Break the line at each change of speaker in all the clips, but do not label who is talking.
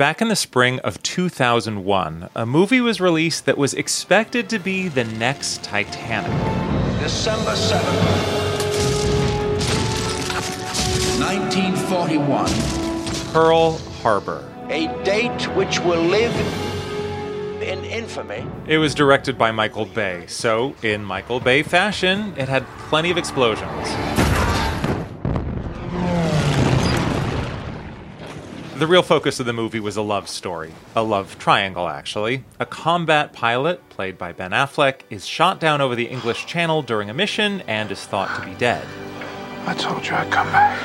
Back in the spring of 2001, a movie was released that was expected to be the next Titanic.
December 7th, 1941.
Pearl Harbor.
A date which will live in infamy.
It was directed by Michael Bay, so in Michael Bay fashion, it had plenty of explosions. The real focus of the movie was a love story. A love triangle, actually. A combat pilot, played by Ben Affleck, is shot down over the English Channel during a mission and is thought to be dead.
I told you I'd come back.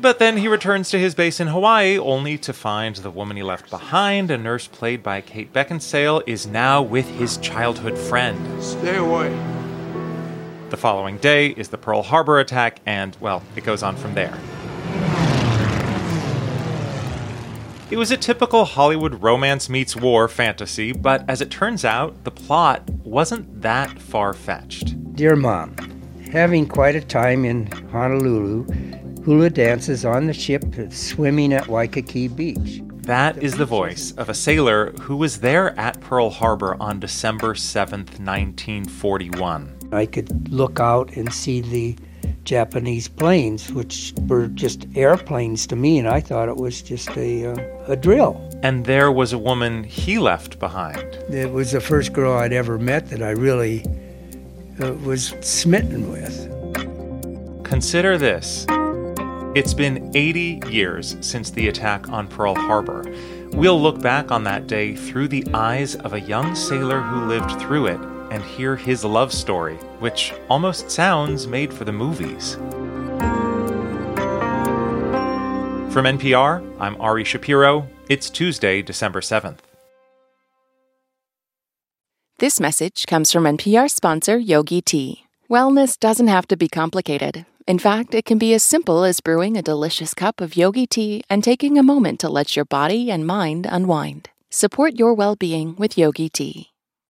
But then he returns to his base in Hawaii only to find the woman he left behind, a nurse played by Kate Beckinsale, is now with his childhood friend.
Stay away.
The following day is the Pearl Harbor attack, and, well, it goes on from there. It was a typical Hollywood romance meets war fantasy, but as it turns out, the plot wasn't that far fetched.
Dear Mom, having quite a time in Honolulu, hula dances on the ship, swimming at Waikiki Beach.
That is the voice of a sailor who was there at Pearl Harbor on December 7th, 1941.
I could look out and see the Japanese planes, which were just airplanes to me, and I thought it was just a, uh, a drill.
And there was a woman he left behind.
It was the first girl I'd ever met that I really uh, was smitten with.
Consider this it's been 80 years since the attack on Pearl Harbor. We'll look back on that day through the eyes of a young sailor who lived through it and hear his love story, which almost sounds made for the movies. From NPR, I'm Ari Shapiro. It's Tuesday, December 7th.
This message comes from NPR sponsor Yogi Tea. Wellness doesn't have to be complicated. In fact, it can be as simple as brewing a delicious cup of yogi tea and taking a moment to let your body and mind unwind. Support your well being with yogi tea.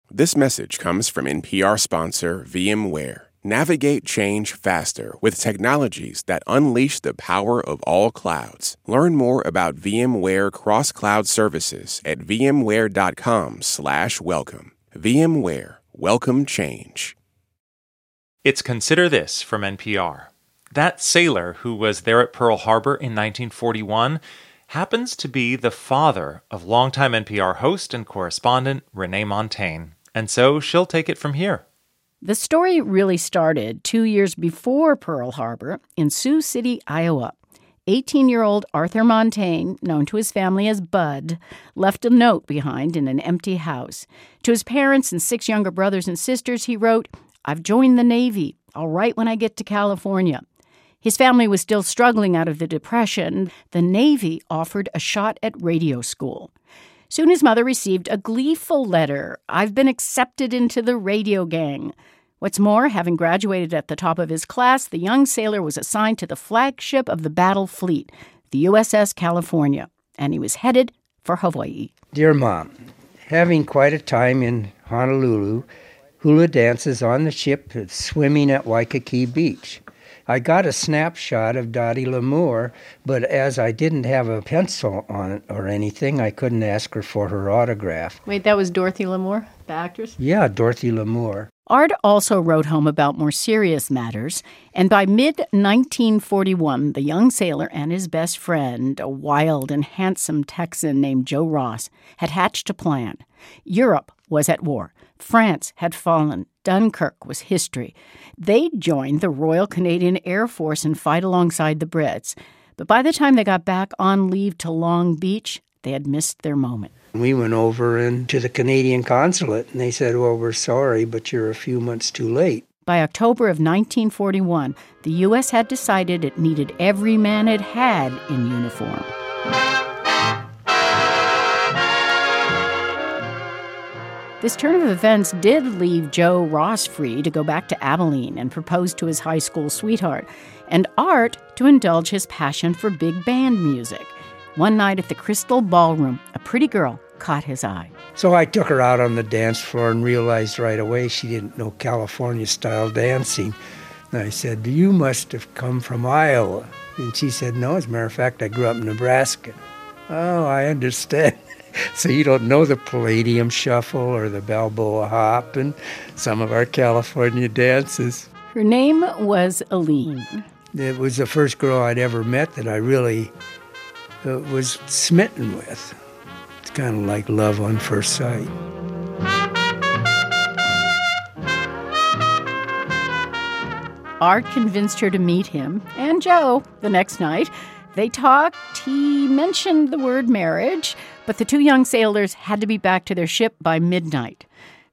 This message comes from NPR sponsor VMware. Navigate change faster with technologies that unleash the power of all clouds. Learn more about VMware cross cloud services at vmware.com/welcome. VMware, welcome change.
It's Consider This from NPR. That sailor who was there at Pearl Harbor in 1941 happens to be the father of longtime NPR host and correspondent Renee Montagne. And so she'll take it from here.
The story really started two years before Pearl Harbor in Sioux City, Iowa. 18 year old Arthur Montagne, known to his family as Bud, left a note behind in an empty house. To his parents and six younger brothers and sisters, he wrote, I've joined the Navy. I'll write when I get to California. His family was still struggling out of the Depression. The Navy offered a shot at radio school. Soon his mother received a gleeful letter I've been accepted into the radio gang. What's more, having graduated at the top of his class, the young sailor was assigned to the flagship of the battle fleet, the USS California, and he was headed for Hawaii.
Dear Mom, having quite a time in Honolulu, hula dances on the ship, swimming at Waikiki Beach. I got a snapshot of Dottie Lamour, but as I didn't have a pencil on it or anything, I couldn't ask her for her autograph.
Wait, that was Dorothy Lamour, the actress?
Yeah, Dorothy Lamour.
Art also wrote home about more serious matters, and by mid 1941, the young sailor and his best friend, a wild and handsome Texan named Joe Ross, had hatched a plan. Europe was at war. France had fallen. Dunkirk was history. They'd join the Royal Canadian Air Force and fight alongside the Brits. But by the time they got back on leave to Long Beach, they had missed their moment.
We went over into the Canadian consulate and they said, Well, we're sorry, but you're a few months too late.
By October of 1941, the U.S. had decided it needed every man it had in uniform. This turn of events did leave Joe Ross free to go back to Abilene and propose to his high school sweetheart, and Art to indulge his passion for big band music. One night at the Crystal Ballroom, a pretty girl caught his eye.
So I took her out on the dance floor and realized right away she didn't know California style dancing. And I said, You must have come from Iowa. And she said, No, as a matter of fact, I grew up in Nebraska. Oh, I understand. so you don't know the Palladium Shuffle or the Balboa Hop and some of our California dances.
Her name was Aline.
It was the first girl I'd ever met that I really uh, was smitten with. It's kind of like love on first sight.
Art convinced her to meet him and Joe the next night. They talked. He mentioned the word marriage, but the two young sailors had to be back to their ship by midnight.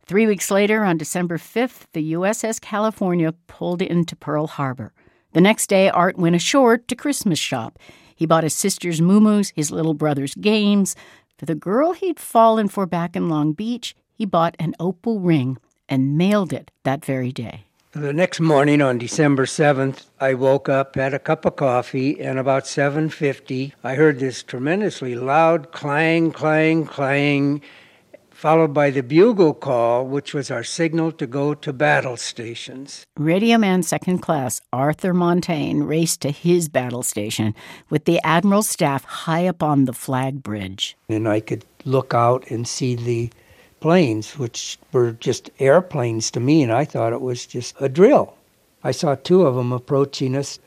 Three weeks later, on December 5th, the USS California pulled into Pearl Harbor. The next day, Art went ashore to Christmas shop. He bought his sister's muumuus, his little brother's games. For the girl he'd fallen for back in Long Beach, he bought an opal ring and mailed it that very day.
The next morning on December 7th, I woke up, had a cup of coffee, and about 7:50, I heard this tremendously loud clang, clang, clang, followed by the bugle call, which was our signal to go to battle stations.
Radio Man Second Class Arthur Montagne raced to his battle station with the Admiral's staff high up on the flag bridge.
And I could look out and see the planes, which were just airplanes to me, and I thought it was just a drill. I saw two of them approaching us,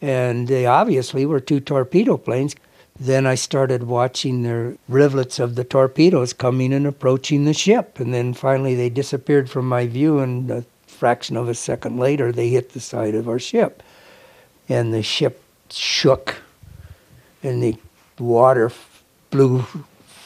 and they obviously were two torpedo planes. Then I started watching their rivulets of the torpedoes coming and approaching the ship, and then finally they disappeared from my view, and a fraction of a second later they hit the side of our ship. And the ship shook, and the water blew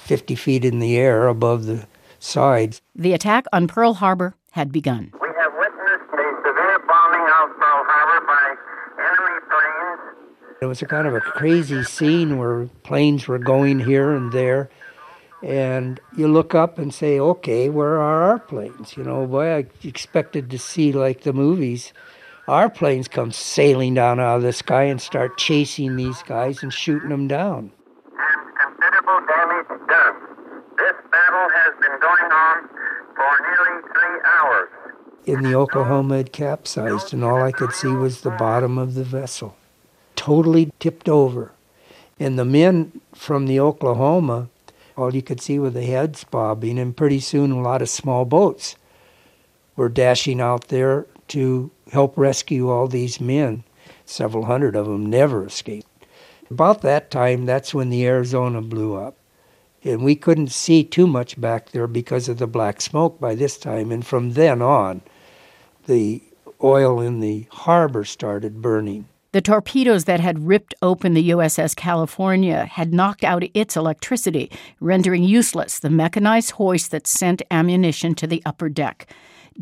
50 feet in the air above the sides.
The attack on Pearl Harbor had begun.
We have witnessed a severe bombing of Pearl Harbor by enemy planes.
It was a kind of a crazy scene where planes were going here and there. And you look up and say, okay, where are our planes? You know, boy, I expected to see like the movies. Our planes come sailing down out of the sky and start chasing these guys and shooting them down.
And considerable damage done. This battle has been going on for nearly three hours.
In the Oklahoma it capsized, and all I could see was the bottom of the vessel, totally tipped over. And the men from the Oklahoma, all you could see were the heads bobbing, and pretty soon a lot of small boats were dashing out there to help rescue all these men. Several hundred of them never escaped. About that time, that's when the Arizona blew up. And we couldn't see too much back there because of the black smoke by this time. And from then on, the oil in the harbor started burning.
The torpedoes that had ripped open the USS California had knocked out its electricity, rendering useless the mechanized hoist that sent ammunition to the upper deck.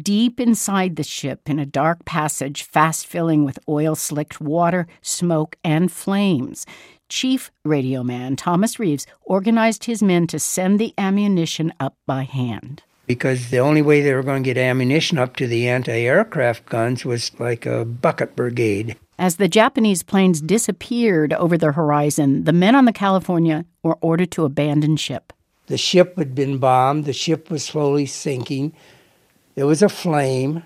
Deep inside the ship, in a dark passage fast filling with oil slicked water, smoke, and flames, Chief Radio Man Thomas Reeves organized his men to send the ammunition up by hand.
Because the only way they were going to get ammunition up to the anti aircraft guns was like a bucket brigade.
As the Japanese planes disappeared over the horizon, the men on the California were ordered to abandon ship.
The ship had been bombed, the ship was slowly sinking. There was a flame.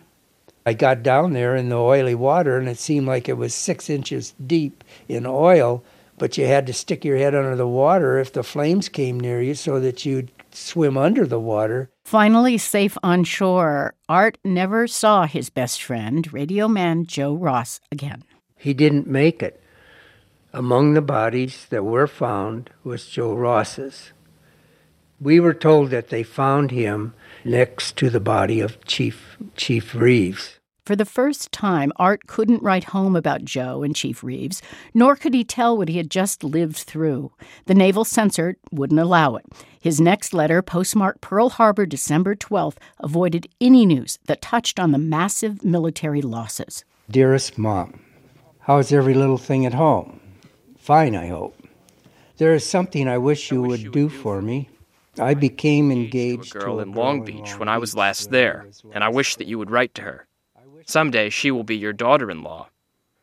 I got down there in the oily water, and it seemed like it was six inches deep in oil, but you had to stick your head under the water if the flames came near you so that you'd swim under the water.
Finally, safe on shore, Art never saw his best friend, radio man Joe Ross, again.
He didn't make it. Among the bodies that were found was Joe Ross's. We were told that they found him next to the body of Chief Chief Reeves.
For the first time, Art couldn't write home about Joe and Chief Reeves, nor could he tell what he had just lived through. The naval censor wouldn't allow it. His next letter, postmarked Pearl Harbor, December 12th, avoided any news that touched on the massive military losses.
Dearest Mom, how's every little thing at home? Fine, I hope. There is something I wish you would do for me. I became engaged
to a girl in Long Beach when I was last there, and I wish that you would write to her. Someday she will be your daughter in law.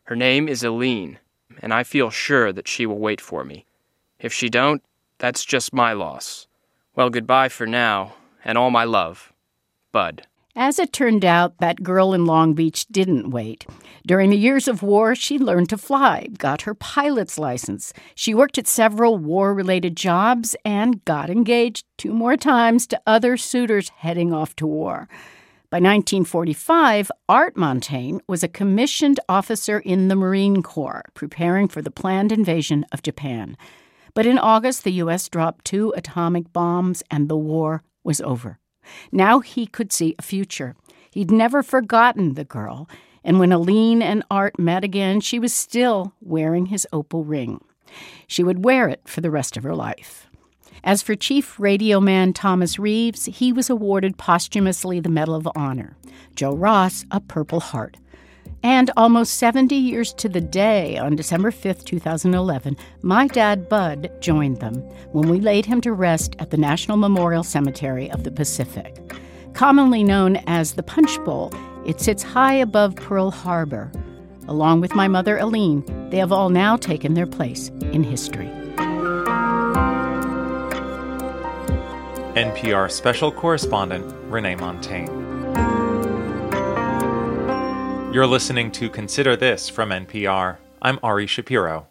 Her name is Aline, and I feel sure that she will wait for me. If she don't, that's just my loss. Well, goodbye for now, and all my love. Bud.
As it turned out, that girl in Long Beach didn't wait. During the years of war, she learned to fly, got her pilot's license. She worked at several war related jobs and got engaged two more times to other suitors heading off to war. By 1945, Art Montagne was a commissioned officer in the Marine Corps, preparing for the planned invasion of Japan. But in August, the U.S. dropped two atomic bombs and the war was over. Now he could see a future. He'd never forgotten the girl, and when Aline and Art met again, she was still wearing his opal ring. She would wear it for the rest of her life. As for Chief Radio Man Thomas Reeves, he was awarded posthumously the Medal of Honor. Joe Ross, a Purple Heart. And almost 70 years to the day, on December 5, 2011, my dad Bud joined them when we laid him to rest at the National Memorial Cemetery of the Pacific. Commonly known as the Punch Bowl, it sits high above Pearl Harbor. Along with my mother Aline, they have all now taken their place in history.
NPR special correspondent Renee Montagne. You're listening to Consider This from NPR. I'm Ari Shapiro.